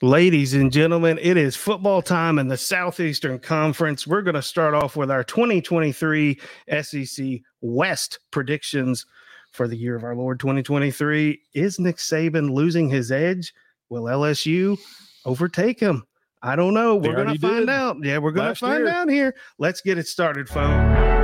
Ladies and gentlemen, it is football time in the Southeastern Conference. We're going to start off with our 2023 SEC West predictions for the year of our Lord 2023. Is Nick Saban losing his edge? Will LSU overtake him? I don't know. We're going to find did out. Yeah, we're going to find year. out here. Let's get it started, folks.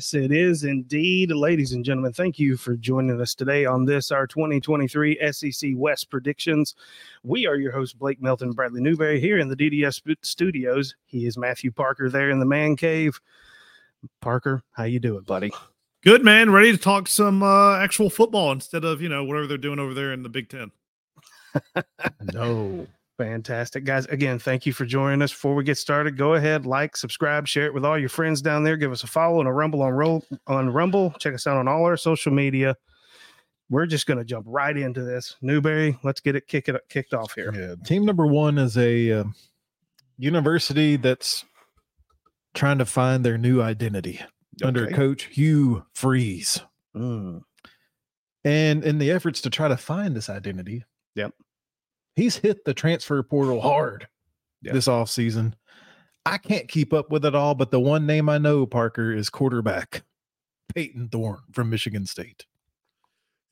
Yes, it is indeed. Ladies and gentlemen, thank you for joining us today on this, our 2023 SEC West predictions. We are your hosts, Blake Melton, Bradley Newberry, here in the DDS studios. He is Matthew Parker there in the man cave. Parker, how you doing, buddy? Good man, ready to talk some uh, actual football instead of you know whatever they're doing over there in the Big Ten. No. Fantastic. Guys, again, thank you for joining us. Before we get started, go ahead, like, subscribe, share it with all your friends down there. Give us a follow and a rumble on roll on Rumble. Check us out on all our social media. We're just going to jump right into this. Newberry, let's get it kick it kicked off here. Yeah, team number one is a uh, university that's trying to find their new identity under Coach Hugh Freeze. Mm, And in the efforts to try to find this identity, Yep. He's hit the transfer portal hard Yep. this offseason. I can't keep up with it all, but the one name I know, Parker, is quarterback Payton Thorne from Michigan State.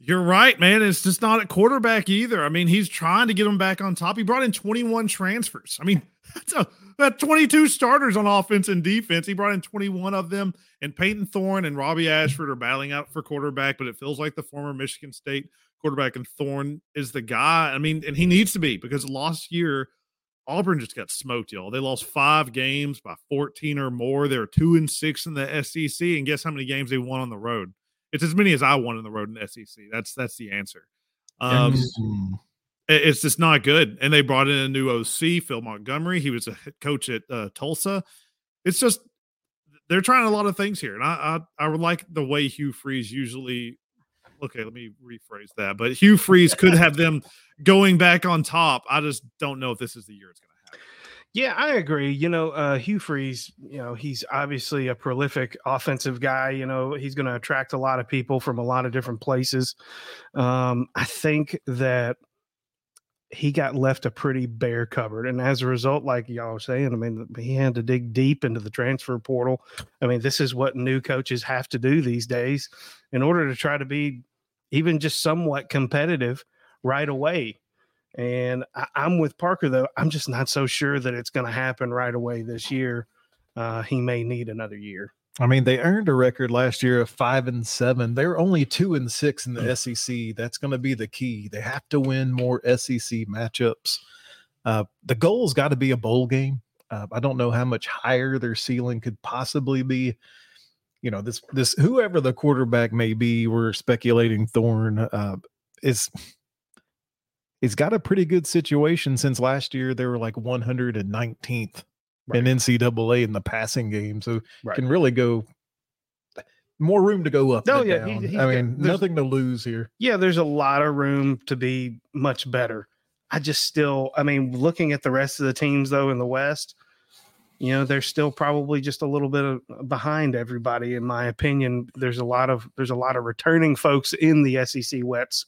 You're right, man. It's just not at quarterback either. I mean, he's trying to get them back on top. He brought in 21 transfers. I mean, that's a that 22 starters on offense and defense. He brought in 21 of them, and Payton Thorne and Robbie Ashford are battling out for quarterback. But it feels like the former Michigan State quarterback and Thorne is the guy. I mean, and he needs to be because last year Auburn just got smoked, y'all. They lost five games by 14 or more. They're two and six in the SEC, and guess how many games they won on the road? It's as many as I won on the road in the SEC. That's that's the answer. Um, Mm, it- it's just not good. And they brought in a new OC, Phil Montgomery. He was a head coach at uh, Tulsa. It's just they're trying a lot of things here, and I I, I would like the way Hugh Freeze usually. Okay, let me rephrase that. But Hugh Freeze could have them going back on top. I just don't know if this is the year it's going to. Yeah, I agree. You know, uh, Hugh Freeze, you know, he's obviously a prolific offensive guy. You know, he's going to attract a lot of people from a lot of different places. Um, I think that he got left a pretty bare cupboard. And as a result, like y'all were saying, I mean, he had to dig deep into the transfer portal. I mean, this is what new coaches have to do these days in order to try to be even just somewhat competitive right away. And I, I'm with Parker, though. I'm just not so sure that it's going to happen right away this year. Uh, he may need another year. I mean, they earned a record last year of five and seven. They're only two and six in the SEC. That's going to be the key. They have to win more SEC matchups. Uh, the goal's got to be a bowl game. Uh, I don't know how much higher their ceiling could possibly be. You know, this this whoever the quarterback may be, we're speculating Thorne uh, is. He's got a pretty good situation since last year. They were like 119th in NCAA in the passing game, so Right. can really go more room to go up. No, than yeah, he-. I mean, nothing to lose here. Yeah, there's a lot of room to be much better. I just still, I mean, looking at the rest of the teams though in the West, you know, they're still probably just a little bit of, uh, behind everybody, in my opinion. There's a lot of there's a lot of returning folks in the SEC West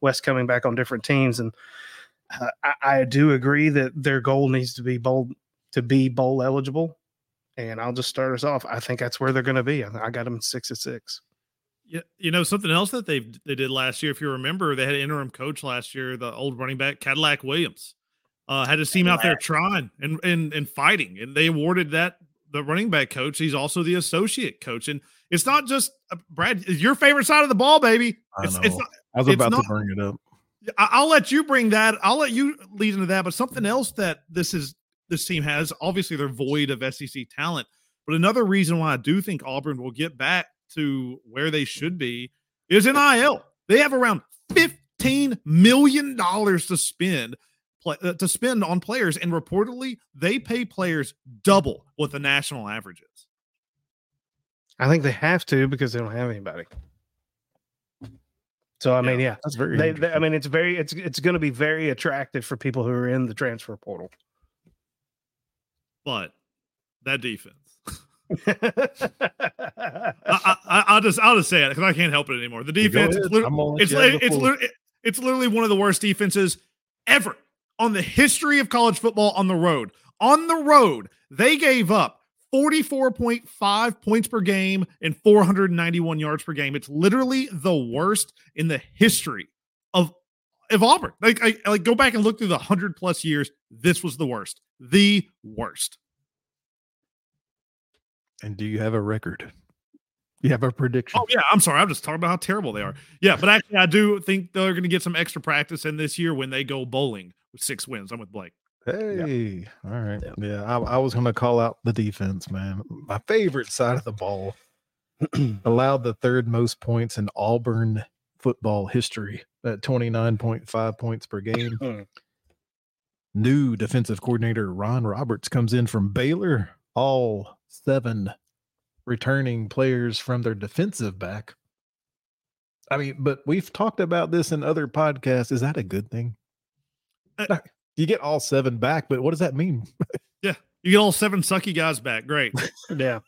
West coming back on different teams, and uh, I, I do agree that their goal needs to be bowl to be bowl eligible. And I'll just start us off. I think that's where they're going to be. I, I got them six at six. Yeah, you know something else that they they did last year. If you remember, they had an interim coach last year, the old running back Cadillac Williams, uh, had his team out there trying and and and fighting, and they awarded that the running back coach. He's also the associate coach, and it's not just uh, Brad. It's your favorite side of the ball, baby. I It's, know. it's not, I was it's about not- to bring it up. I- I'll let you bring that. I'll let you lead into that. But something else that this is this team has obviously they're void of SEC talent. But another reason why I do think Auburn will get back to where they should be is in NIL. They have around fifteen million dollars to spend play, uh, to spend on players, and reportedly they pay players double what the national average is. I think they have to because they don't have anybody. So I mean, yeah, That's very. they, they- I mean, it's very, it's it's going to be very attractive for people who are in the transfer portal. But that defense, I, I, I- I'll just I'll just say it because I can't help it anymore. The defense, ahead. is lit- I'm gonna let it's you have li- the it's floor. lit- it's literally one of the worst defenses ever on the history of college football on the road. On the road, they gave up 44.5 points per game and 491 yards per game. It's literally the worst in the history of of Auburn. Like I like go back and look through the 100 plus years. This was the worst. The worst. And do you have a record? You have a prediction? Oh yeah, I'm sorry. I'm just talking about how terrible they are. Yeah, but actually, I do think they're going to get some extra practice in this year when they go bowling with six wins. I'm with Blake. Hey, all right. Yep. Yeah, I, I was going to call out the defense, man. My favorite side of the ball allowed the third most points in Auburn football history at 29.5 points per game. Hmm. New defensive coordinator Ron Roberts comes in from Baylor. All seven returning players from their defensive back. I mean, but we've talked about this in other podcasts. Is that a good thing? You get all seven back, but what does that mean? Yeah, you get all seven sucky guys back. Great. yeah.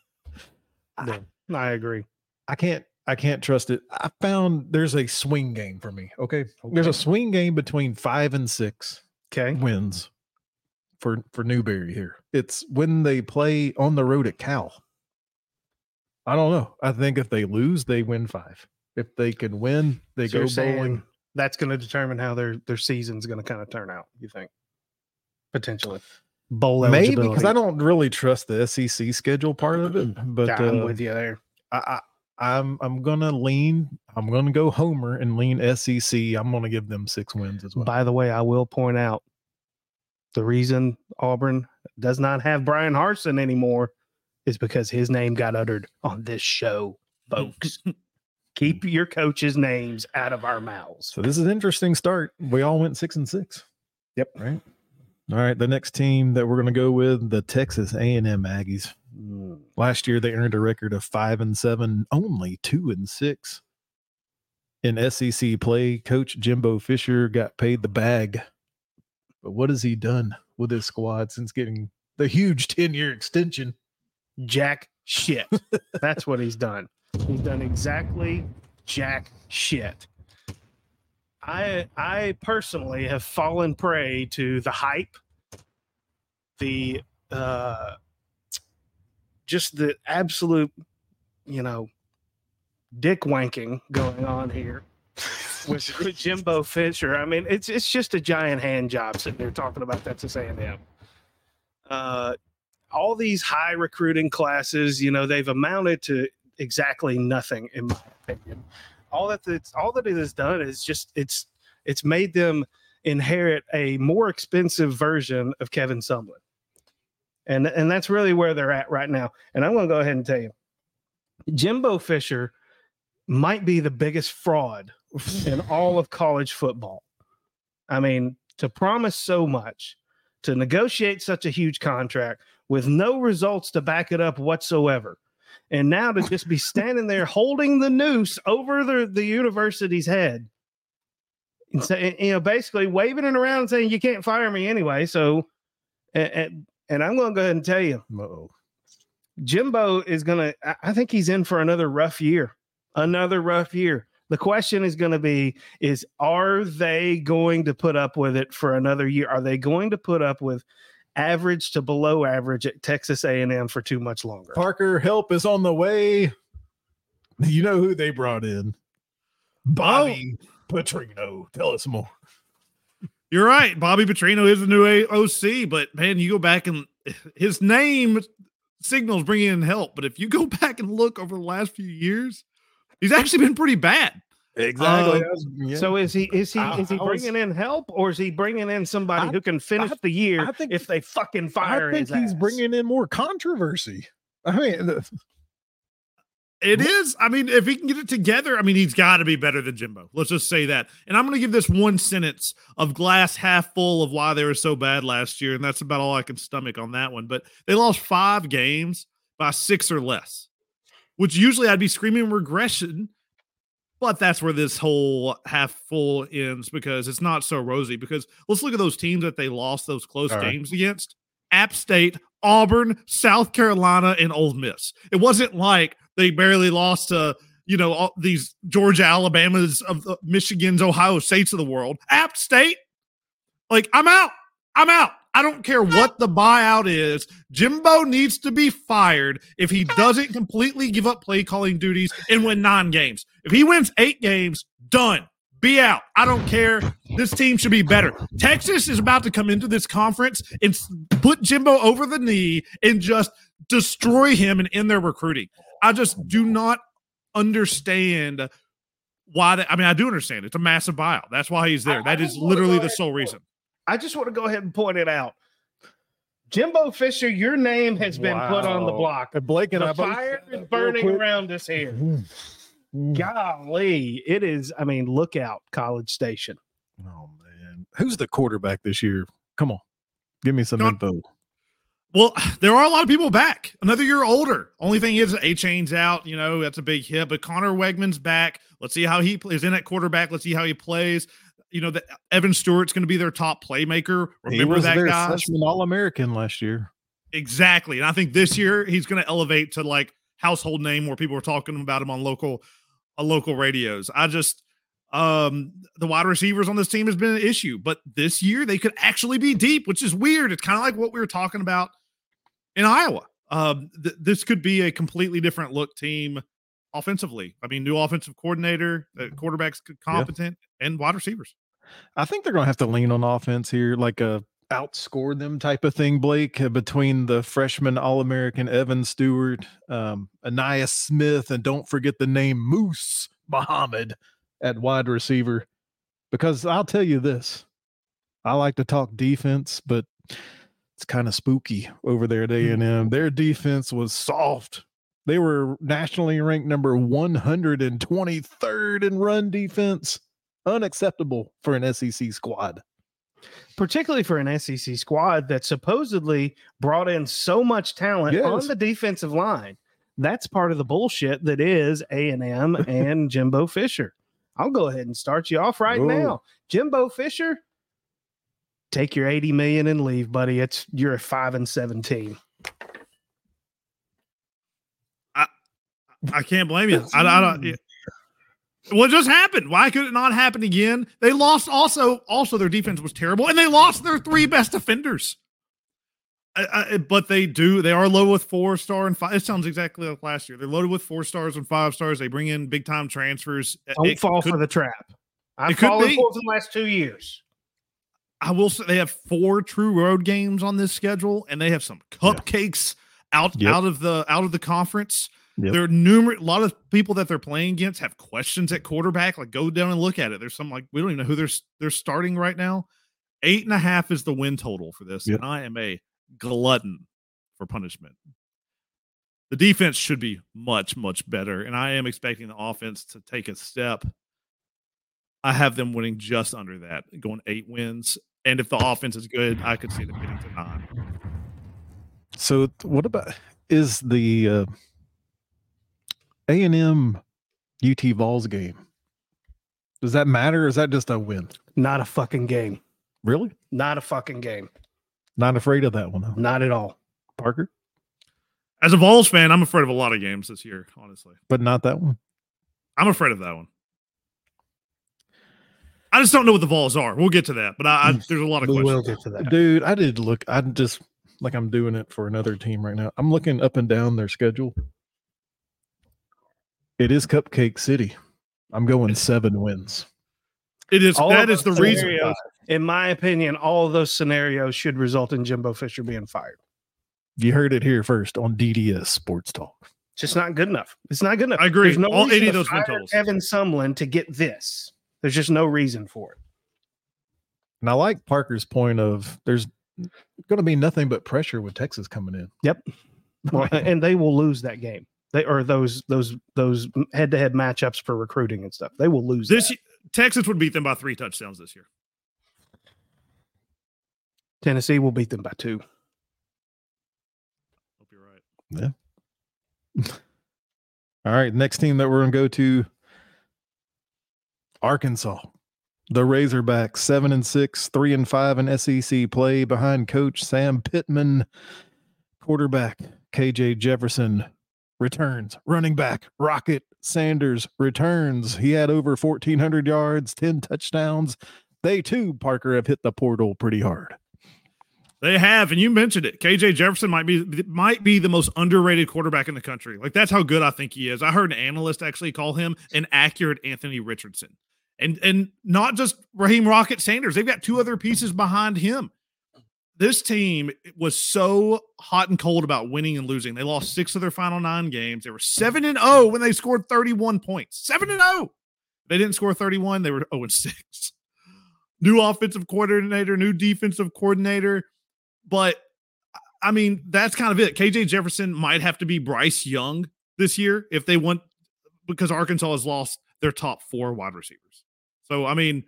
yeah, I agree. I can't I can't trust it. I found there's a swing game for me. Okay. There's a swing game between five and six Okay. wins for for Newberry here. It's when they play on the road at Cal. I don't know. I think if they lose, they win five. If they can win, they So go you're bowling. that's going to determine how their their season's going to kind of turn out. You think potentially bowl Maybe because I don't really trust the SEC schedule part of it. But Yeah, I'm uh, with you there. I, I I'm I'm gonna lean. I'm gonna go Homer and lean SEC. I'm gonna give them six wins as well. By the way, I will point out the reason Auburn does not have Bryan Harsin anymore is because his name got uttered on this show, folks. Keep your coaches' names out of our mouths. So this is an interesting start. We all went six and six. Yep. Right. All right. The next team that we're gonna go with the Texas A&M Aggies. Mm. Last year they earned a record of five and seven, only two and six. In SEC play, Coach Jimbo Fisher got paid the bag. But what has he done with his squad since getting the huge 10-year extension? Jack shit. That's what he's done. He's done exactly jack shit. I I personally have fallen prey to the hype, the uh just the absolute, you know, dick wanking going on here with, with Jimbo Fisher. I mean, it's it's just a giant hand job sitting there talking about Texas A&M. Uh, all these high recruiting classes, you know, they've amounted to exactly nothing, in my opinion. All that it's all that it has done is just it's it's made them inherit a more expensive version of Kevin Sumlin. And and that's really where they're at right now. And I'm going to go ahead and tell you, Jimbo Fisher might be the biggest fraud in all of college football. I mean, to promise so much, to negotiate such a huge contract with no results to back it up whatsoever. And now to just be standing there holding the noose over the, the university's head and say, you know, basically waving it around and saying, you can't fire me anyway. So, and, and, and I'm going to go ahead and tell you, Uh-oh. Jimbo is going to, I think he's in for another rough year, another rough year. The question is going to be is are they going to put up with it for another year? Are they going to put up with average to below average at Texas A&M for too much longer? Parker, help is on the way. You know who they brought in? Bobby Petrino. Tell us more. You're right. Bobby Petrino is the new A- OC, but man, you go back and his name signals bringing in help. But if you go back and look over the last few years, he's actually been pretty bad. Exactly. Uh, So is he is he I- is he I was- bringing in help or is he bringing in somebody I- who can finish the year I think- if they fucking fire I think his he's ass? bringing in more controversy. I mean, the- It is. I mean, if he can get it together, I mean, he's got to be better than Jimbo. Let's just say that. And I'm going to give this one sentence of glass half full of why they were so bad last year. And that's about all I can stomach on that one. But they lost five games by six or less, which usually I'd be screaming regression. But that's where this whole half full ends because it's not so rosy. Because let's look at those teams that they lost those close All right. games against App State, Auburn, South Carolina, and Ole Miss. It wasn't like they barely lost to you know all these Georgia, Alabama's, of the Michigan's, Ohio States of the world. App State, like I'm out. I'm out. I don't care what the buyout is. Jimbo needs to be fired if he doesn't completely give up play calling duties and win nine games. If he wins eight games, done. Be out. I don't care. This team should be better. Texas is about to come into this conference and put Jimbo over the knee and just destroy him and end their recruiting. I just do not understand why. They, I mean, I do understand it's a massive buyout. That's why he's there. I- That I is just wanna literally the sole reason. I just want to go ahead and point it out. Jimbo Fisher, your name has been put on the block. And Blake and I The both fire said is burning around us here. Mm. Mm. Golly, it is. I mean, look out, College Station. Oh man, who's the quarterback this year? Come on, give me some Don't- info. Well, there are a lot of people back. Another year older. Only thing is, A Chain's out. You know, that's a big hit. But Conner Weigman's back. Let's see how he plays in at quarterback. Let's see how he plays. You know, that Evan Stewart's going to be their top playmaker. Remember that guy? freshman All American last year. Exactly. And I think this year he's going to elevate to like household name where people are talking about him on local local radios. I just um the wide receivers on this team has been an issue, but this year they could actually be deep, which is weird. It's kind of like what we were talking about in Iowa. Um th- this could be a completely different look team offensively. I mean, new offensive coordinator, uh, quarterbacks competent, and wide receivers. I think they're going to have to lean on offense here, like a outscore them type of thing, Blake, uh, between the freshman All American Evan Stewart, um, Ainias Smith, and don't forget the name Moose Muhammad at wide receiver. Because I'll tell you this I like to talk defense, but it's kind of spooky over there at A&M. Their defense was soft. They were nationally ranked number 123rd in run defense. Unacceptable for an SEC squad. Particularly for an SEC squad that supposedly brought in so much talent Yes. on the defensive line. That's part of the bullshit that is A and M and Jimbo Fisher. I'll go ahead and start you off right Whoa. now. Jimbo Fisher, take your 80 million and leave, buddy. It's you're a five and 17. I can't blame you. I, I don't. Yeah. What just happened? Why could it not happen again? They lost. Also, also their defense was terrible, and they lost their three best defenders. I, I, but they do. They are low with four star and five. It sounds exactly like last year. They're loaded with four stars and five stars. They bring in big time transfers. Don't It fall could- for the trap. I've it could fallen be. for the last two years. I will say they have four true road games on this schedule, and they have some cupcakes out Yep. out of the out of the conference. Yep. There are numerous a lot of people that they're playing against have questions at quarterback. Like go down and look at it. There's some like we don't even know who they're they're starting right now. Eight and a half is the win total for this, Yep. and I am a glutton for punishment. The defense should be much much better, and I am expecting the offense to take a step. I have them winning just under that, going eight wins. And if the offense is good, I could see them getting to nine. So what about is the uh, A&M UT Vols game? Does that matter or is that just a win? Not a fucking game. Really? Not a fucking game. Not afraid of that one, huh? Not at all. Parker, As a Vols fan, I'm afraid of a lot of games this year, honestly. but not that one. I'm afraid of that one. I just don't know what the Vols are. We'll get to that, but I, I, mm. there's a lot of We questions. will get to that. Dude, I did look. I'm just like I'm doing it for another team right now. I'm looking up and down their schedule. It is Cupcake City. I'm going seven wins. It is All that is the reason. scenarios, In my opinion, all of those scenarios should result in Jimbo Fisher being fired. You heard it here first on DDS Sports Talk. It's just not good enough. It's not good enough. I agree. There's no All 80 of those win totals. Evan Sumlin to get this. There's just no reason for it. And I like Parker's point of there's going to be nothing but pressure with Texas coming in. Well, and they will lose that game. They or those those those head to head matchups for recruiting and stuff. They will lose. This that. Texas would beat them by three touchdowns this year. Tennessee will beat them by two. Hope you're right. Yeah. All right, next team that we're going to go to Arkansas. The Razorbacks, seven and six, three and five in SEC play behind coach Sam Pittman. Quarterback KJ Jefferson returns. Running back Rocket Sanders returns. He had over 1,400 yards, 10 touchdowns. They too, Parker, have hit the portal pretty hard. They have, and you mentioned it. KJ Jefferson might be might be the most underrated quarterback in the country. Like that's how good I think he is. I heard an analyst actually call him an accurate Anthony Richardson, and and not just Raheim Rocket Sanders. They've got two other pieces behind him. This team was so hot and cold about winning and losing. They lost six of their final nine games. They were seven and zero when they scored thirty one points. Seven and zero. They didn't score thirty one. They were zero and six. New offensive coordinator, new defensive coordinator but I mean, that's kind of it. KJ Jefferson might have to be Bryce Young this year if they want, because Arkansas has lost their top four wide receivers. So, I mean,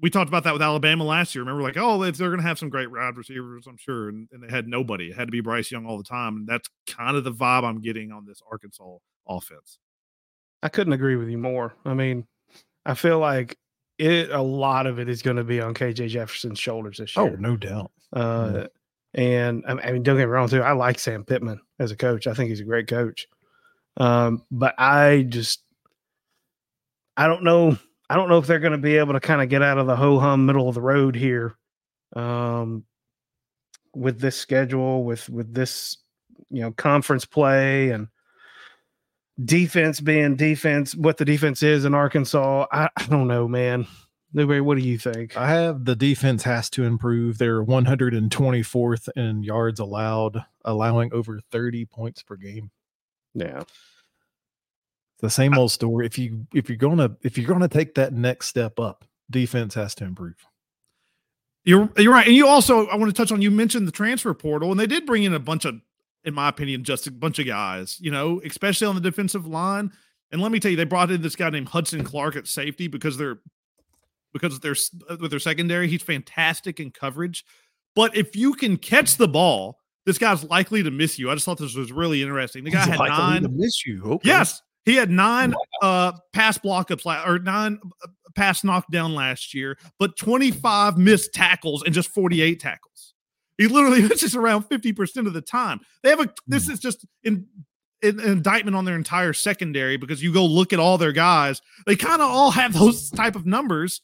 we talked about that with Alabama last year. Remember, like, oh, they're going to have some great wide receivers, I'm sure. And, and, they had nobody. It had to be Bryce Young all the time. And that's kind of the vibe I'm getting on this Arkansas offense. I couldn't agree with you more. I mean, I feel like it, a lot of it is going to be on KJ Jefferson's shoulders this year. Oh, no doubt. Uh, yeah. And I mean, don't get me wrong, too. I like Sam Pittman as a coach. I think he's a great coach. Um, but I just, I don't know. I don't know if they're going to be able to kind of get out of the ho hum middle of the road here, um, with this schedule, with with this, you know, conference play and defense being defense. What the defense is in Arkansas, I, I don't know, man. Newberry, what do you think? I have the defense has to improve. They're 124th in yards allowed, allowing over 30 points per game. Yeah. The same uh old story. If you if you're gonna if you're gonna take that next step up, defense has to improve. You're you're right. And you also I want to touch on you mentioned the transfer portal, and they did bring in a bunch of, in my opinion, just a bunch of guys, you know, especially on the defensive line. And let me tell you, they brought in this guy named Hudson Clark at safety because they're because they're uh, with their secondary. He's fantastic in coverage. But if you can catch the ball, this guy's likely to miss you. I just thought this was really interesting. The guy He's had nine. To miss you. Okay. Yes, he had nine uh, pass block ups or nine uh, pass knockdown last year, but 25 missed tackles and just 48 tackles. He literally misses around 50% of the time. They have a this hmm. is just in an indictment on their entire secondary because you go look at all their guys, they kind of all have those type of numbers.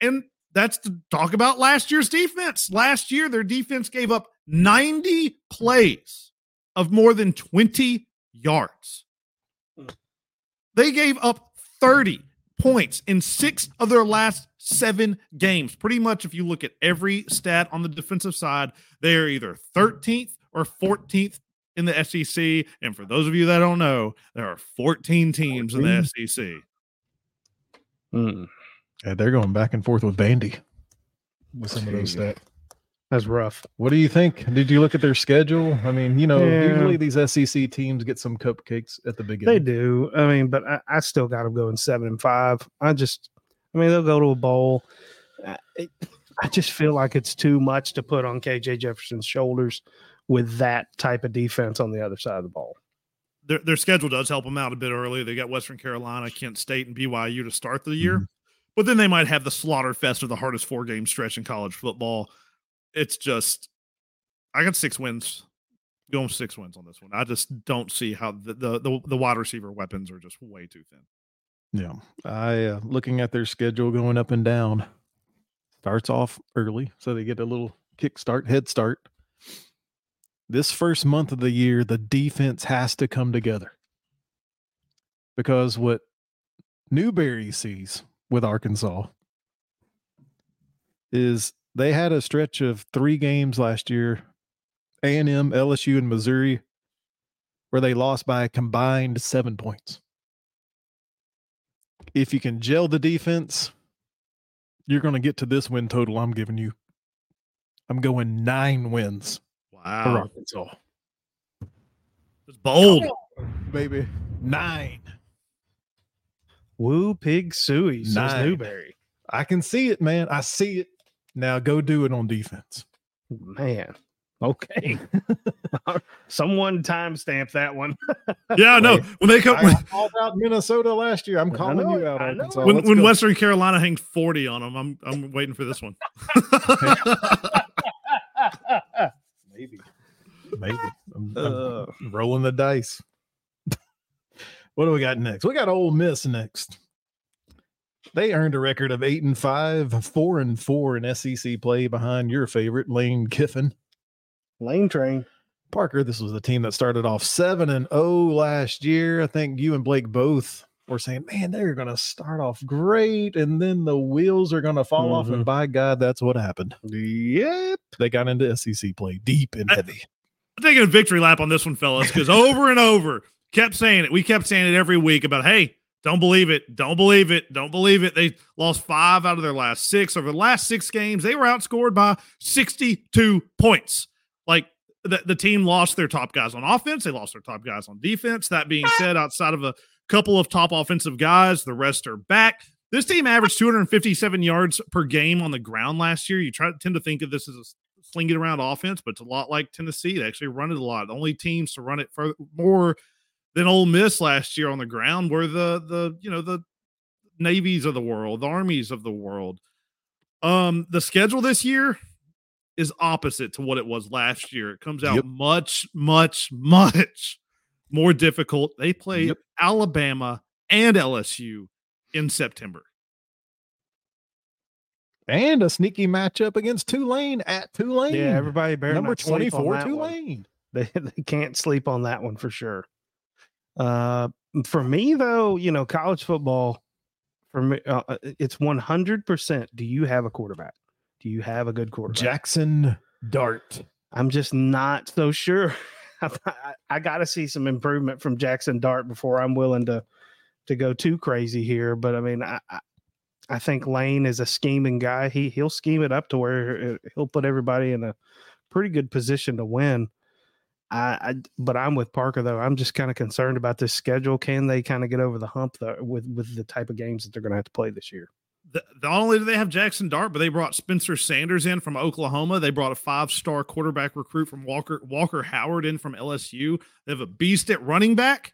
And that's to talk about last year's defense. Last year, their defense gave up 90 plays of more than 20 yards. They gave up 30 points in six of their last seven games. Pretty much, if you look at every stat on the defensive side, they are either 13th or 14th in the SEC. And for those of you that don't know, there are 14 teams 14? in the SEC. Mm. Yeah, they're going back and forth with Vandy with some of those stats. That's rough. What do you think? Did you look at their schedule? I mean, you know, yeah. usually these SEC teams get some cupcakes at the beginning. They do. I mean, but I, I still got them going seven and five. I just, I mean, they'll go to a bowl. I, I just feel like it's too much to put on KJ Jefferson's shoulders with that type of defense on the other side of the ball. Their, their schedule does help them out a bit early. They got Western Carolina, Kent State, and BYU to start the year. Mm-hmm. But then they might have the slaughter fest of the hardest four game stretch in college football. It's just, I got six wins, going six wins on this one. I just don't see how the the the, the wide receiver weapons are just way too thin. Yeah, I uh, looking at their schedule going up and down. Starts off early, so they get a little kick start, head start. This first month of the year, the defense has to come together because what Newberry sees with Arkansas is they had a stretch of three games last year, A&M, LSU, and Missouri, where they lost by a combined seven points. If you can gel the defense, you're going to get to this win total I'm giving you. I'm going nine wins wow. for Arkansas. It's bold. baby. Nine. Woo pig suey, says Nine. Newberry. I can see it, man. I see it. Now go do it on defense. Man. Okay. Someone timestamp that one. Yeah, no. Wait. When they come, I called out Minnesota last year. I'm I calling know you out. Arkansas. when, Let's when go. Western Carolina hangs 40 on them, I'm I'm waiting for this one. maybe, maybe I'm, I'm Uh, rolling the dice. what do we got next? We got Ole Miss next. They earned a record of eight and five, four and four in SEC play behind your favorite Lane Kiffin. Lane train. Parker, this was the team that started off seven and oh last year. I think you and Blake both were saying, man, they're going to start off great and then the wheels are going to fall off. And mm-hmm. by God, that's what happened. Yep. They got into SEC play deep and I- heavy. I'm taking a victory lap on this one, fellas, because over and over kept saying it. We kept saying it every week about, hey, don't believe it, don't believe it, don't believe it. They lost five out of their last six. Over the last six games, they were outscored by 62 points. Like the, the team lost their top guys on offense, they lost their top guys on defense. That being ah. said, outside of a couple of top offensive guys, the rest are back. This team averaged 257 yards per game on the ground last year. You try to tend to think of this as a sling it around offense, but it's a lot like Tennessee. They actually run it a lot. The only teams to run it for more than Ole Miss last year on the ground were the the you know the navies of the world, the armies of the world. Um, the schedule this year is opposite to what it was last year. It comes out Yep. much, much, much more difficult. They play Yep. Alabama and LSU in September. And a sneaky matchup against Tulane at Tulane. Yeah, everybody better Number not sleep on 24 that one. Tulane. They, they can't sleep on that one for sure. Uh, for me though, you know, college football, for me, uh, uh, it's one hundred percent. Do you have a quarterback? Do you have a good quarterback? Jackson Dart. I'm just not so sure. I, I got to see some improvement from Jackson Dart before I'm willing to to go too crazy here. But I mean, I I, I think Lane is a scheming guy. He he'll scheme it up to where he'll put everybody in a pretty good position to win. I, I but I'm with Parker though. I'm just kind of concerned about this schedule. Can they kind of get over the hump though, with with the type of games that they're going to have to play this year? the, not only do they have Jackson Dart, but they brought Spencer Sanders in from Oklahoma. They brought a five-star quarterback recruit from Walker Walker Howard in from LSU. They have a beast at running back.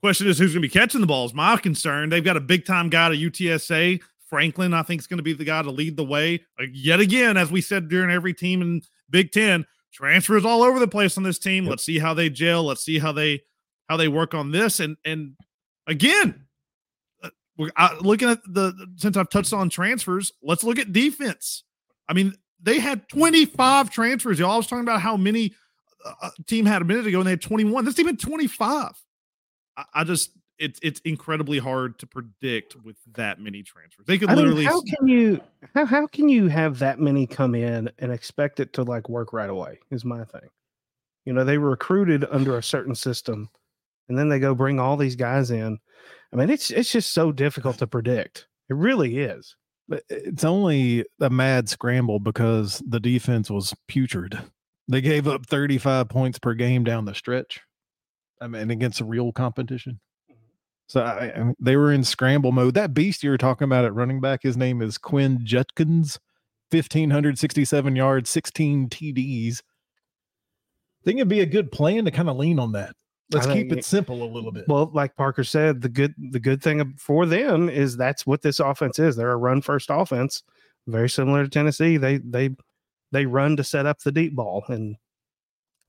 Question is who's going to be catching the ball is my concern. They've got a big-time guy to UTSA. Franklin, I think, is going to be the guy to lead the way. Uh, yet again, as we said during every team in Big Ten, transfers all over the place on this team. Yep. Let's see how they gel. Let's see how they how they work on this. And and again, we're uh, looking at the since I've touched on transfers, let's look at defense. I mean, they had 25 transfers. Y'all I was talking about how many uh, uh, team had a minute ago, and they had 21. This team had 25. I, I just it's it's incredibly hard to predict with that many transfers. They could I mean, literally how can you how how can you have that many come in and expect it to like work right away? Is my thing. You know, they were recruited under a certain system, and then they go bring all these guys in. I mean, it's it's just so difficult to predict. It really is. But It's only a mad scramble because the defense was putrid. They gave up 35 points per game down the stretch. I mean, against a real competition. So I, they were in scramble mode. That beast you were talking about at running back, his name is Quinn Judkins, 1,567 yards, 16 TDs. I think it'd be a good plan to kind of lean on that. Let's I keep it simple a little bit. Well, like Parker said, the good the good thing for them is that's what this offense is. They're a run first offense, very similar to Tennessee. They they they run to set up the deep ball, and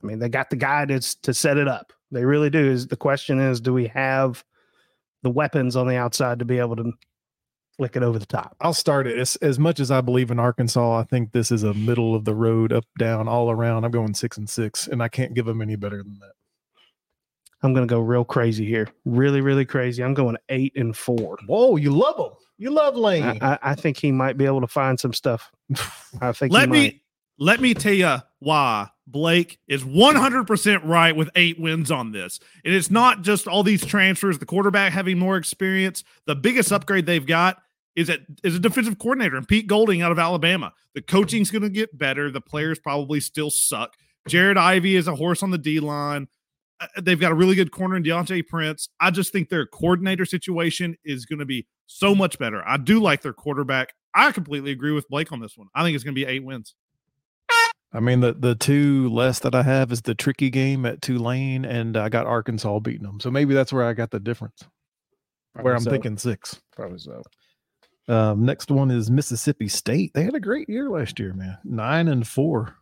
I mean they got the guy to to set it up. They really do. Is the question is, do we have the weapons on the outside to be able to flick it over the top? I'll start it. As, as much as I believe in Arkansas, I think this is a middle of the road, up, down, all around. I'm going six and six, and I can't give them any better than that. I'm going to go real crazy here, really really crazy. I'm going eight and four. Whoa, you love them. You love I, Lane. I, I think he might be able to find some stuff. I think. let he me might. let me tell you why Blake is 100% right with eight wins on this. And it's not just all these transfers, the quarterback having more experience. The biggest upgrade they've got is at is a defensive coordinator and Pete Golding out of Alabama. The coaching's going to get better. The players probably still suck. Jared Ivey is a horse on the D line. uh, they've got a really good corner in Deantre Prince. I just think their coordinator situation is going to be so much better. I do like their quarterback. I completely agree with Blake on this one. I think it's going to be eight wins. I mean, the the two less that I have is the tricky game at Tulane, and I got Arkansas beating them. So maybe that's where I got the difference. Probably where I'm so. thinking six. Probably so. Um, next one is Mississippi State. They had a great year last year, man. Nine and four,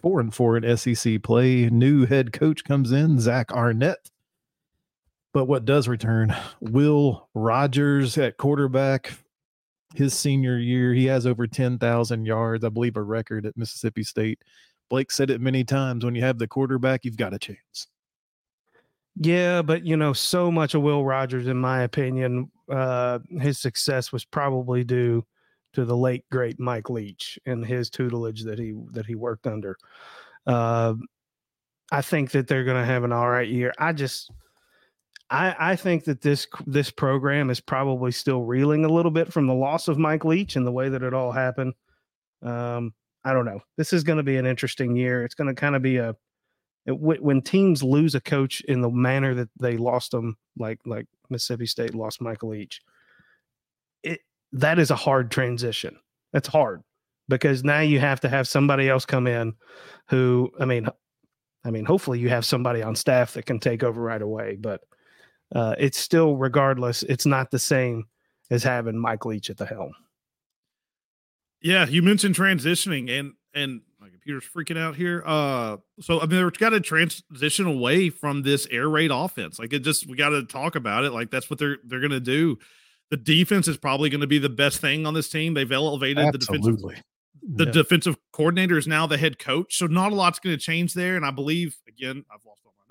four and four in SEC play. New head coach comes in, Zach Arnett. But what does return? Will Rogers at quarterback. His senior year, he has over 10,000 yards, I believe a record at Mississippi State. Blake said it many times when you have the quarterback, you've got a chance. Yeah, but you know, so much of Will Rogers, in my opinion, uh, his success was probably due to the late great Mike Leach and his tutelage that he that he worked under. Uh, I think that they're going to have an all right year. I just, I I think that this this program is probably still reeling a little bit from the loss of Mike Leach and the way that it all happened. Um, I don't know. This is going to be an interesting year. It's going to kind of be a it, when teams lose a coach in the manner that they lost them, like like Mississippi State lost Michael Leach, it that is a hard transition. That's hard because now you have to have somebody else come in, who I mean, I mean, hopefully you have somebody on staff that can take over right away. But uh, it's still, regardless, it's not the same as having Mike Leach at the helm. Yeah, you mentioned transitioning, and and my computer's freaking out here. Uh, so I mean, they've got to transition away from this air raid offense. Like it just, we got to talk about it. Like that's what they're they're gonna do. The defense is probably going to be the best thing on this team. They've elevated Absolutely. the defensive. The Yeah. defensive coordinator is now the head coach, so not a lot's going to change there. And I believe, again, I've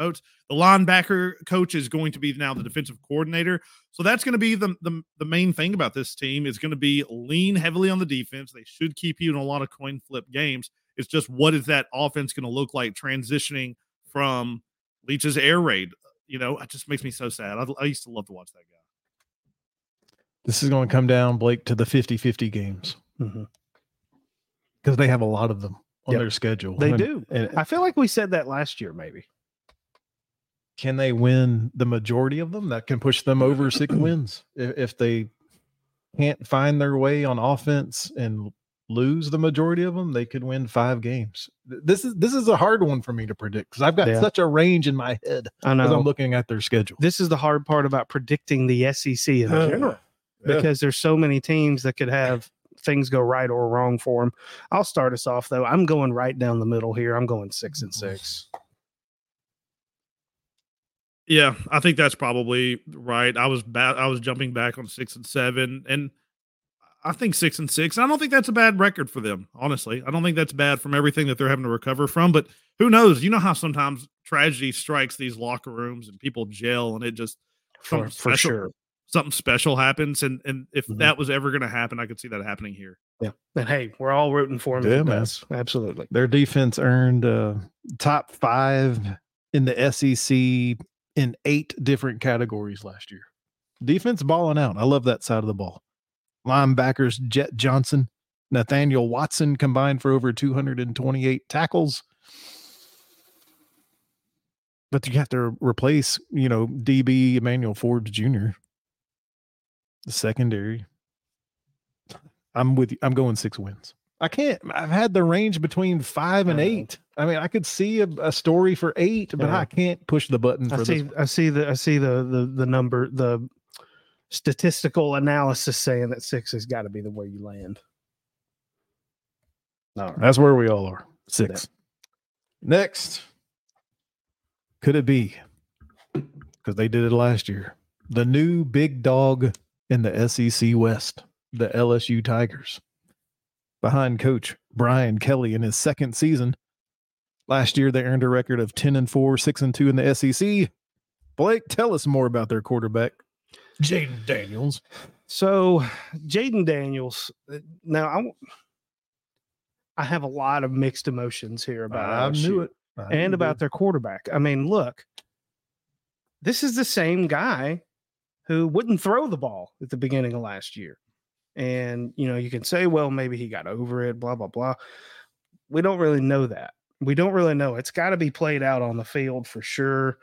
lost all my notes. The linebacker coach is going to be now the defensive coordinator. So that's going to be the, the the main thing about this team is going to be lean heavily on the defense. They should keep you in a lot of coin flip games. It's just what is that offense going to look like transitioning from Leach's air raid? You know, it just makes me so sad. I, I used to love to watch that guy. This is going to come down, Blake, to the 50 50 games Mhm. because they have a lot of them on Yep. their schedule. They And- do. And I feel like we said that last year, maybe. Can they win the majority of them? That can push them over six wins. If, if they can't find their way on offense and lose the majority of them, they could win five games. This is this is a hard one for me to predict because I've got Yeah. such a range in my head I as know. I'm looking at their schedule. this is the hard part about predicting the SEC in Uh, general yeah. because there's so many teams that could have things go right or wrong for them. I'll start us off though. I'm going right down the middle here. I'm going six and six. Yeah, I think that's probably right. I was ba- I was jumping back on six and seven, and I think six and six. I don't think that's a bad record for them. Honestly, I don't think that's bad from everything that they're having to recover from. But who knows? You know how sometimes tragedy strikes these locker rooms and people jail, and it just For, something for special- sure. something special happens. And and if Mhm. that was ever going to happen, I could see that happening here. Yeah. And hey, we're all rooting for them. Yeah, man. Absolutely. Their defense earned uh, top five in the SEC in eight different categories last year. Defense balling out. I love that side of the ball. Linebackers Jett Johnson, Nathaniel Watson combined for over 228 tackles. But you have to replace, you know, DB Emmanuel Forbes Jr. The secondary. I'm with you. I'm going six wins. I can't. I've had the range between five and mm. eight. I mean, I could see a, a story for eight, but Yeah. I can't push the button I see. I see the I see the the the number the statistical analysis saying that six has got to be the way you land. Right. That's where we all are. Six. Next, could it be? Because they did it last year. The new big dog in the SEC West, the LSU Tigers, behind coach Brian Kelly in his second season. Last year, they earned a record of 10 and 4, 6 and 2 in the SEC. Blake, tell us more about their quarterback, Jayden Daniels. So, Jayden Daniels. uh, Now, I have a lot of mixed emotions here about I knew it. I and you about did. their quarterback. I mean, look, this is the same guy who wouldn't throw the ball at the beginning of last year. And, you know, you can say, well, maybe he got over it, blah, blah, blah. We don't really know that. We don't really know. It's got to be played out on the field for sure.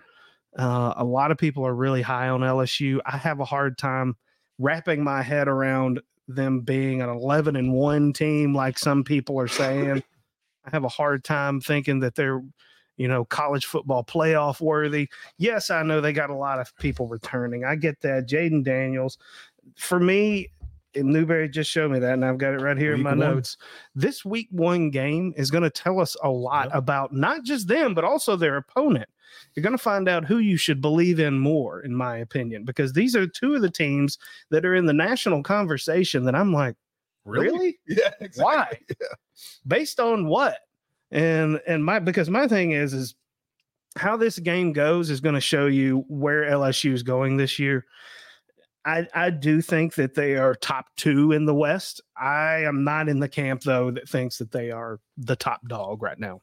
Uh, a lot of people are really high on LSU. I have a hard time wrapping my head around them being an 11 and 1 team like some people are saying. I have a hard time thinking that they're, you know, college football playoff worthy. Yes, I know they got a lot of people returning. I get that. Jayden Daniels, for me, and Newberry just showed me that, and I've got it right here week in my one. notes. This week one game is going to tell us a lot about not just them, but also their opponent. You're going to find out who you should believe in more, in my opinion, because these are two of the teams that are in the national conversation that I'm like, really? really? Yeah. Exactly. Why? Yeah. Based on what? And and my because my thing is is how this game goes is going to show you where LSU is going this year. I, I do think that they are top two in the West. I am not in the camp though that thinks that they are the top dog right now.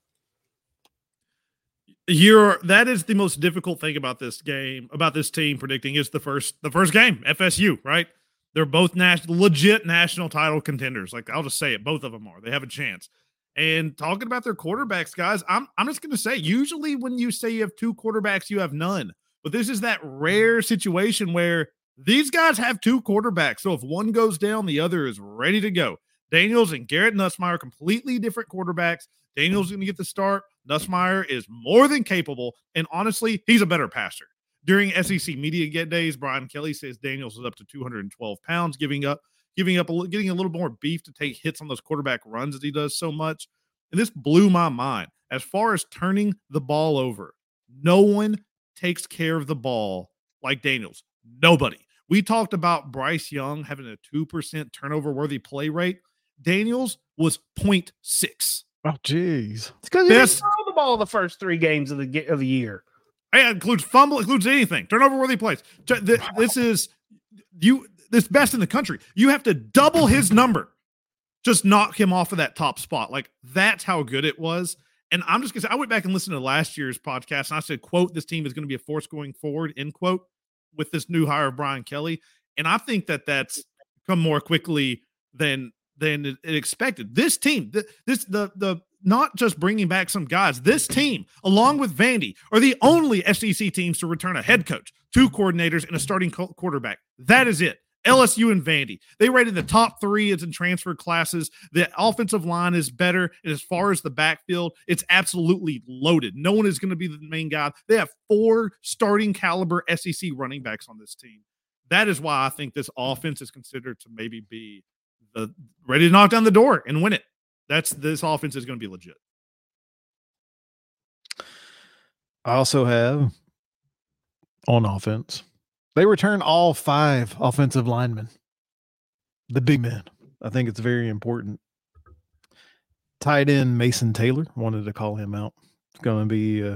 You're that is the most difficult thing about this game, about this team predicting is the first the first game, FSU, right? They're both national legit national title contenders. Like I'll just say it, both of them are. They have a chance. And talking about their quarterbacks, guys, I'm I'm just gonna say, usually when you say you have two quarterbacks, you have none. But this is that rare situation where these guys have two quarterbacks. So if one goes down, the other is ready to go. Daniels and Garrett Nussmeier, completely different quarterbacks. Daniels is going to get the start. Nussmeier is more than capable. And honestly, he's a better passer. During SEC media get days, Brian Kelly says Daniels is up to 212 pounds, giving up, giving up, a, getting a little more beef to take hits on those quarterback runs as he does so much. And this blew my mind. As far as turning the ball over, no one takes care of the ball like Daniels. Nobody. We talked about Bryce Young having a 2% turnover worthy play rate. Daniels was 0.6. Oh, jeez. It's because he didn't throw the ball the first three games of the of the year. It includes fumble, includes anything. Turnover worthy plays. This is you. This best in the country. You have to double his number. Just knock him off of that top spot. Like that's how good it was. And I'm just gonna say, I went back and listened to last year's podcast, and I said, "quote This team is going to be a force going forward." End quote with this new hire of Brian Kelly, and I think that that's come more quickly than than it, expected. This team, this the the not just bringing back some guys. This team, along with Vandy, are the only SEC teams to return a head coach, two coordinators, and a starting quarterback. That is it. LSU and Vandy. They rated the top three as in transfer classes. The offensive line is better. And as far as the backfield, it's absolutely loaded. No one is going to be the main guy. They have four starting caliber SEC running backs on this team. That is why I think this offense is considered to maybe be the ready to knock down the door and win it. That's this offense is going to be legit. I also have on offense they return all five offensive linemen, the big men. I think it's very important. Tight end Mason Taylor wanted to call him out. It's going to be uh,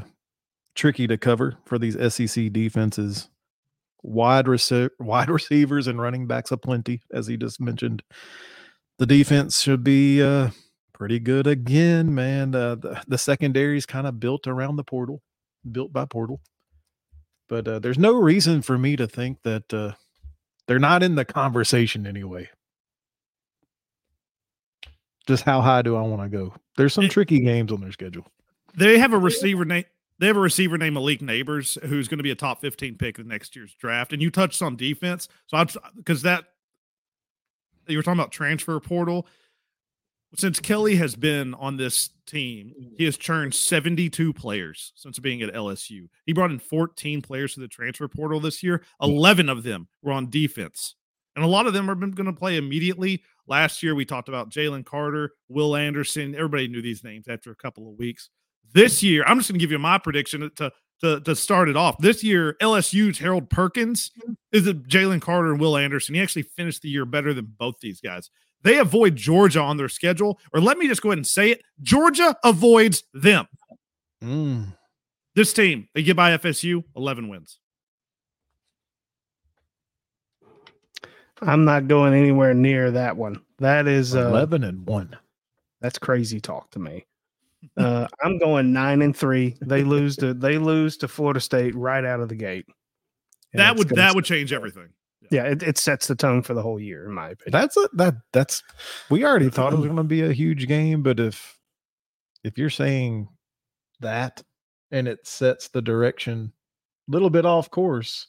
tricky to cover for these SEC defenses. Wide, wide receivers and running backs aplenty, as he just mentioned. The defense should be uh, pretty good again, man. Uh, the, the secondary is kind of built around the portal, built by portal. But uh, there's no reason for me to think that uh, they're not in the conversation anyway. Just how high do I want to go? There's some tricky games on their schedule. They have a receiver name. They have a receiver named Malik Nabers, who's going to be a top 15 pick in next year's draft. And you touched on defense, so I because that you were talking about transfer portal since Kelly has been on this team, mm-hmm. he has churned 72 players since being at LSU. He brought in 14 players to the transfer portal this year. 11 of them were on defense. And a lot of them are going to play immediately. Last year, we talked about Jalen Carter, Will Anderson. Everybody knew these names after a couple of weeks. This year, I'm just going to give you my prediction to, to, to start it off. This year, LSU's Harold Perkins mm-hmm. is Jalen Carter and Will Anderson. He actually finished the year better than both these guys. They avoid Georgia on their schedule, or let me just go ahead and say it Georgia avoids them. Mm. This team, they get by FSU, 11 wins. I'm not going anywhere near that one. That is uh, 11 and 1. That's crazy talk to me. Uh, I'm going 9 and 3. They lose to they lose to Florida State right out of the gate. that would that would change everything yeah, it, it sets the tone for the whole year, in my opinion. That's a, that that's we already thought it was going to be a huge game, but if if you're saying that and it sets the direction a little bit off course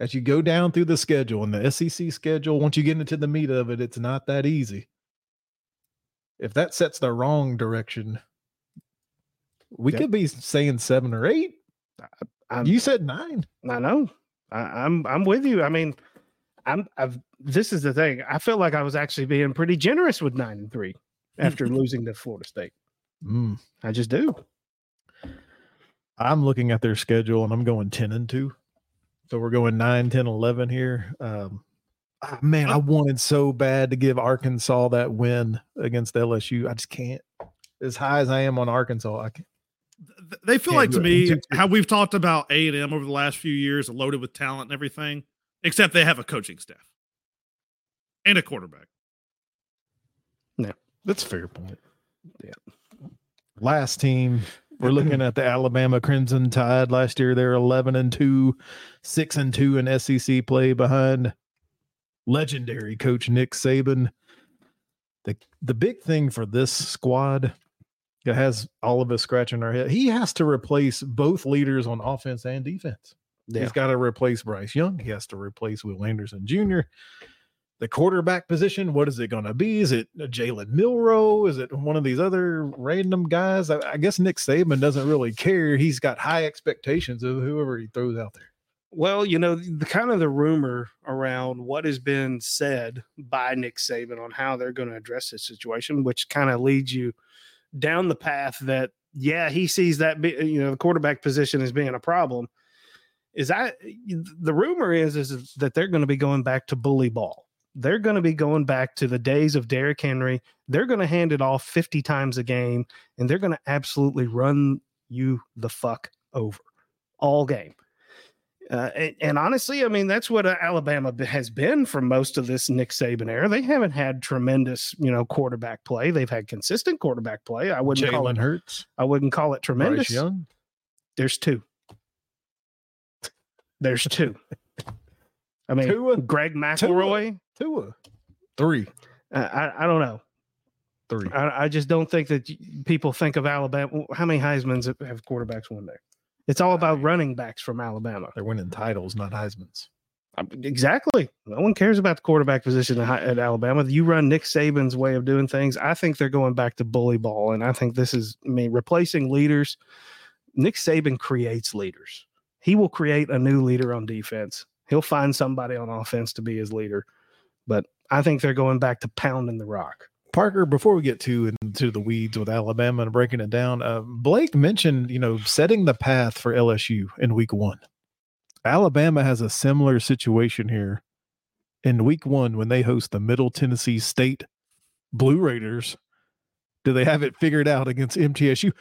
as you go down through the schedule and the SEC schedule. Once you get into the meat of it, it's not that easy. If that sets the wrong direction, we Yep. could be saying seven or eight. I'm, You said nine. I know. I, I'm I'm with you. I mean, I'm I've this is the thing. I feel like I was actually being pretty generous with nine and three after losing to Florida State. Mm. I just do. I'm looking at their schedule and I'm going 10 and 2. So we're going 9, 10, 11 here. Um, ah, man, I wanted so bad to give Arkansas that win against LSU. I just can't. As high as I am on Arkansas, I can't. Th- They feel like to me how we've talked about A and M over the last few years, loaded with talent and everything, except they have a coaching staff and a quarterback. Yeah, that's a fair point. Yeah. Last team, we're looking at the Alabama Crimson Tide. Last year, they're 11 and 2, 6 and 2 in SEC play behind legendary coach Nick Saban. The, the big thing for this squad that has all of us scratching our head, he has to replace both leaders on offense and defense. Yeah. He's got to replace Bryce Young. He has to replace Will Anderson Jr. The quarterback position, what is it going to be? Is it Jalen Milroe? Is it one of these other random guys? I, I guess Nick Saban doesn't really care. He's got high expectations of whoever he throws out there. Well, you know, the kind of the rumor around what has been said by Nick Saban on how they're going to address this situation, which kind of leads you down the path that, yeah, he sees that, you know, the quarterback position as being a problem. Is that the rumor is, is that they're going to be going back to bully ball. They're going to be going back to the days of Derrick Henry. They're going to hand it off 50 times a game and they're going to absolutely run you the fuck over all game. Uh, and, and honestly, I mean, that's what uh, Alabama has been for most of this Nick Saban era. They haven't had tremendous, you know, quarterback play. They've had consistent quarterback play. I wouldn't call it. Hurts, I wouldn't call it tremendous. Bryce Young. There's two. There's two. I mean, Tua, Greg McElroy. Tua, three, Uh, I I don't know. three. I, I just don't think that people think of Alabama. How many Heisman's have- have quarterbacks won there? It's all about running backs from Alabama. They're winning titles, not Heisman's. Exactly. No one cares about the quarterback position at, at Alabama. You run Nick Saban's way of doing things. I think they're going back to bully ball, and I think this is. I mean, replacing leaders. Nick Saban creates leaders. He will create a new leader on defense. He'll find somebody on offense to be his leader, but I think they're going back to pounding the rock. Parker, before we get to into the weeds with Alabama and breaking it down, uh, Blake mentioned, you know, setting the path for LSU in week one. Alabama has a similar situation here in week one when they host the Middle Tennessee State Blue Raiders. Do they have it figured out against MTSU?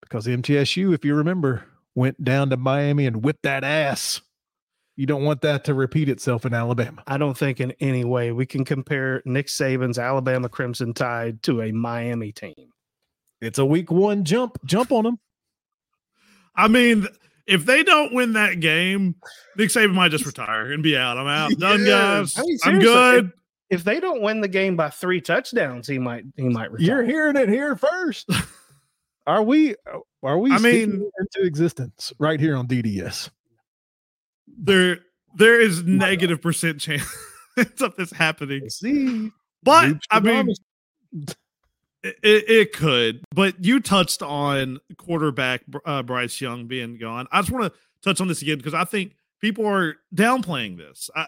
Because MTSU, if you remember, went down to Miami and whipped that ass. You don't want that to repeat itself in Alabama. I don't think in any way we can compare Nick Saban's Alabama Crimson Tide to a Miami team. It's a week one jump. Jump on them. I mean, if they don't win that game, Nick Saban might just retire and be out. I'm out. Done, Yes. guys. I mean, I'm good. If they don't win the game by three touchdowns, he might he might retire. You're hearing it here first. Are we? Are we? I mean- into existence right here on DDS. There, there is negative percent chance of this happening. See, But I mean, it, it could. But you touched on quarterback uh, Bryce Young being gone. I just want to touch on this again because I think people are downplaying this. I,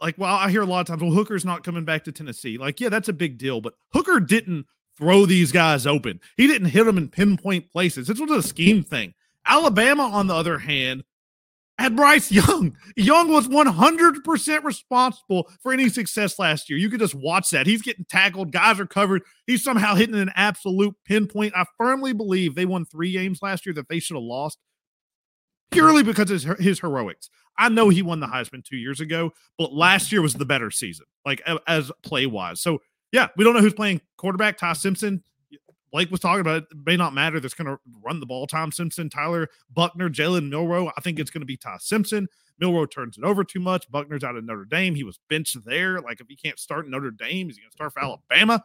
like, well, I hear a lot of times, well, Hooker's not coming back to Tennessee. Like, yeah, that's a big deal, but Hooker didn't throw these guys open. He didn't hit them in pinpoint places. This was a scheme thing. Alabama, on the other hand, had Bryce Young. Young was 100% responsible for any success last year. You could just watch that. He's getting tackled, guys are covered. He's somehow hitting an absolute pinpoint. I firmly believe they won three games last year that they should have lost purely because of his, his heroics. I know he won the Heisman two years ago, but last year was the better season, like as play wise. So, yeah, we don't know who's playing quarterback. Ty Simpson, Blake was talking about it. may not matter. That's going to run the ball. Tom Simpson, Tyler Buchner, Jalen Milroe. I think it's going to be Ty Simpson. Milroe turns it over too much. Buchner's out of Notre Dame. He was benched there. Like if he can't start Notre Dame, is he going to start for Alabama?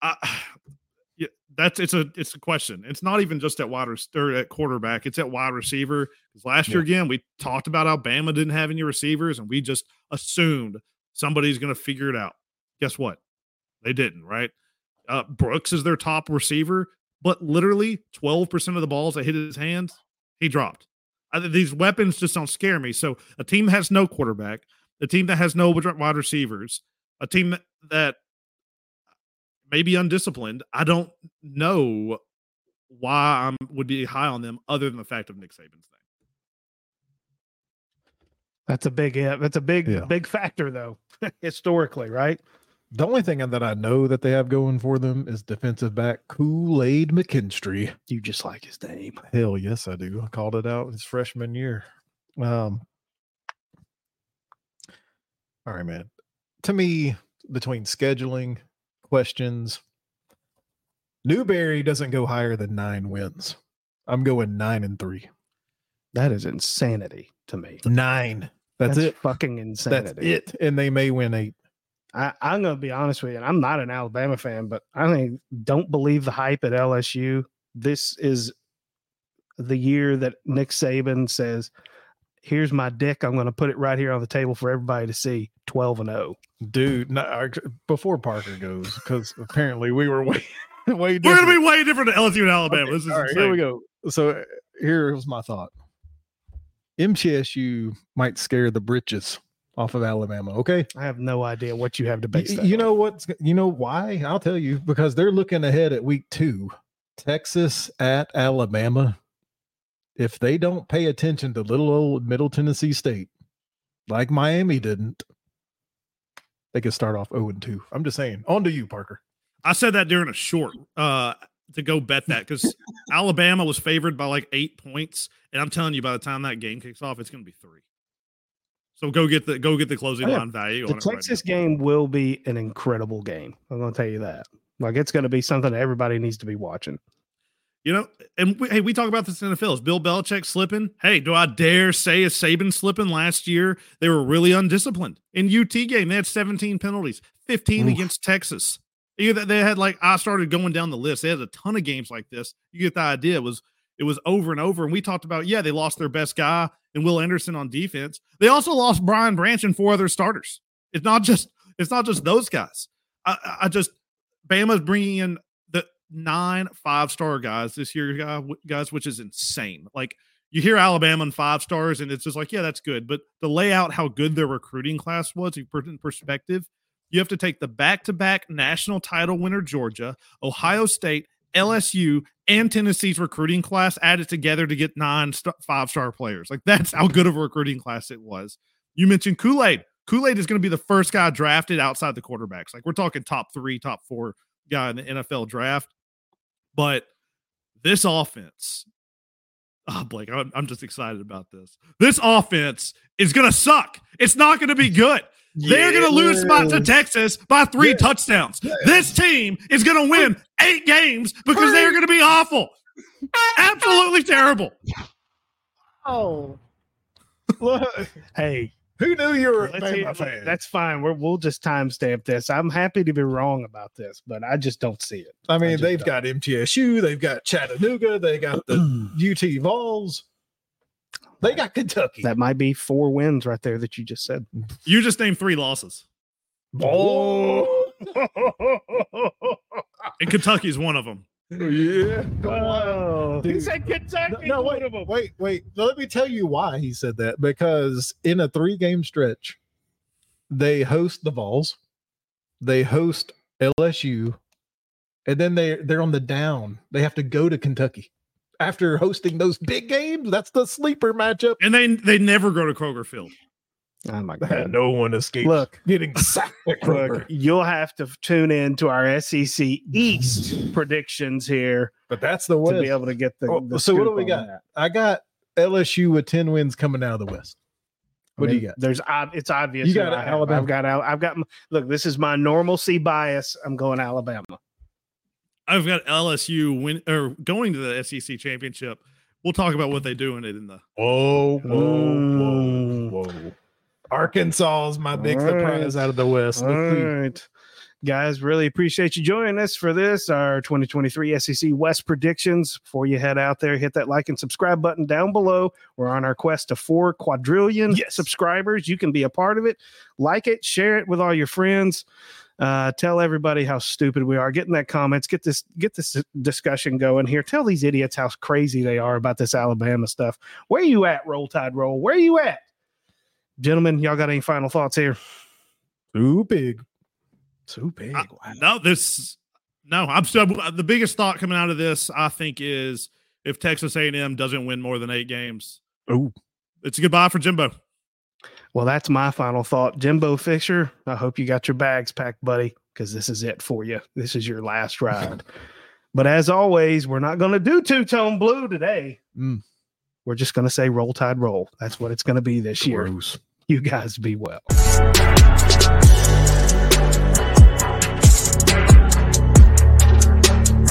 Uh, yeah, that's it's a it's a question. It's not even just at wide or at quarterback. It's at wide receiver. Because last yeah. year again, we talked about Alabama didn't have any receivers, and we just assumed somebody's going to figure it out. Guess what? They didn't. Right? Uh, Brooks is their top receiver, but literally twelve percent of the balls that hit his hands, he dropped. I, these weapons just don't scare me. So a team has no quarterback, a team that has no wide receivers, a team that, that maybe undisciplined. I don't know why I would be high on them other than the fact of Nick Saban's thing. That's a big that's a big yeah. big factor though historically, right? The only thing that I know that they have going for them is defensive back Kool Aid McKinstry. You just like his name. Hell yes, I do. I called it out his freshman year. Um, all right, man. To me, between scheduling questions. Newberry doesn't go higher than nine wins. I'm going nine and three. That is insanity to me. Nine. That's, That's it. Fucking insanity. That's it. And they may win eight. I, am going to be honest with you. And I'm not an Alabama fan, but I think don't believe the hype at LSU. This is the year that Nick Saban says, here's my dick. I'm going to put it right here on the table for everybody to see. 12 and 0. Dude, no, before Parker goes, because apparently we were way, way different. We're going to be way different to LSU and Alabama. Okay, this is all right, here we go. So uh, here's my thought MTSU might scare the britches off of Alabama. Okay. I have no idea what you have to base You, you know what? You know why? I'll tell you because they're looking ahead at week two. Texas at Alabama if they don't pay attention to little old Middle Tennessee State, like Miami didn't, they could start off 0 and 2. I'm just saying. On to you, Parker. I said that during a short uh, to go bet that because Alabama was favored by like eight points, and I'm telling you, by the time that game kicks off, it's going to be three. So go get the go get the closing oh, line value. The Texas right game will be an incredible game. I'm going to tell you that. Like it's going to be something that everybody needs to be watching. You know, and we, hey, we talk about this in the NFL. Is Bill Belichick slipping? Hey, do I dare say is Saban slipping? Last year, they were really undisciplined. In UT game, they had 17 penalties, 15 Oof. against Texas. They had like I started going down the list. They had a ton of games like this. You get the idea. It was it was over and over. And we talked about, yeah, they lost their best guy and Will Anderson on defense. They also lost Brian Branch and four other starters. It's not just it's not just those guys. I, I just Bama's bringing in the nine five star guys this year, guys, which is insane. Like you hear Alabama and five stars, and it's just like, yeah, that's good. But to lay out how good their recruiting class was, in perspective, you have to take the back to back national title winner, Georgia, Ohio State, LSU, and Tennessee's recruiting class added together to get nine st- five star players. Like that's how good of a recruiting class it was. You mentioned Kool Aid. Kool Aid is going to be the first guy drafted outside the quarterbacks. Like we're talking top three, top four guy in the NFL draft. But this offense, oh, Blake, I'm, I'm just excited about this. This offense is going to suck. It's not going to be good. Yeah. They're going to lose spot to Texas by three yeah. touchdowns. Yeah. This team is going to win eight games because they're going to be awful. Absolutely terrible. Oh. Look. hey, who knew you were a Bama fan? That's fine. we will just timestamp this. I'm happy to be wrong about this, but I just don't see it. I mean, I they've don't. got MTSU, they've got Chattanooga, they got the UT Vols. They got Kentucky. That might be four wins right there that you just said. You just named three losses. Oh. and Kentucky's one of them. Yeah. Oh, he said Kentucky. No, wait, wait, wait. Let me tell you why he said that. Because in a three game stretch, they host the Vols, they host LSU, and then they they're on the down. They have to go to Kentucky after hosting those big games. That's the sleeper matchup. And they they never go to Kroger Field. Oh my god! No one escapes. Look, getting sacked. Look, you'll have to tune in to our SEC East predictions here. But that's the way to be able to get the. Oh, the so what do we got? That. I got LSU with ten wins coming out of the West. What I mean, do you got? There's it's obvious. You got Alabama. I've got I've got look. This is my normalcy bias. I'm going Alabama. I've got LSU win or going to the SEC championship. We'll talk about what they do in it in the. Whoa, whoa, whoa, whoa! Arkansas is my big All surprise right. out of the West. All right. guys, really appreciate you joining us for this, our 2023 SEC West predictions. Before you head out there, hit that like and subscribe button down below. We're on our quest to four quadrillion Yes. subscribers. You can be a part of it. Like it, share it with all your friends. Uh, tell everybody how stupid we are. Get in that comments. Get this get this discussion going here. Tell these idiots how crazy they are about this Alabama stuff. Where you at, Roll Tide Roll? Where you at, gentlemen? Y'all got any final thoughts here? Too big. too big. I- No, this no. I'm still the biggest thought coming out of this. I think is if Texas A&M doesn't win more than eight games, Oh, it's a goodbye for Jimbo. Well, that's my final thought. Jimbo Fisher, I hope you got your bags packed, buddy, because this is it for you. This is your last ride. but as always, we're not going to do two tone blue today. Mm. We're just going to say roll tide roll. That's what it's going to be this year. You guys be well.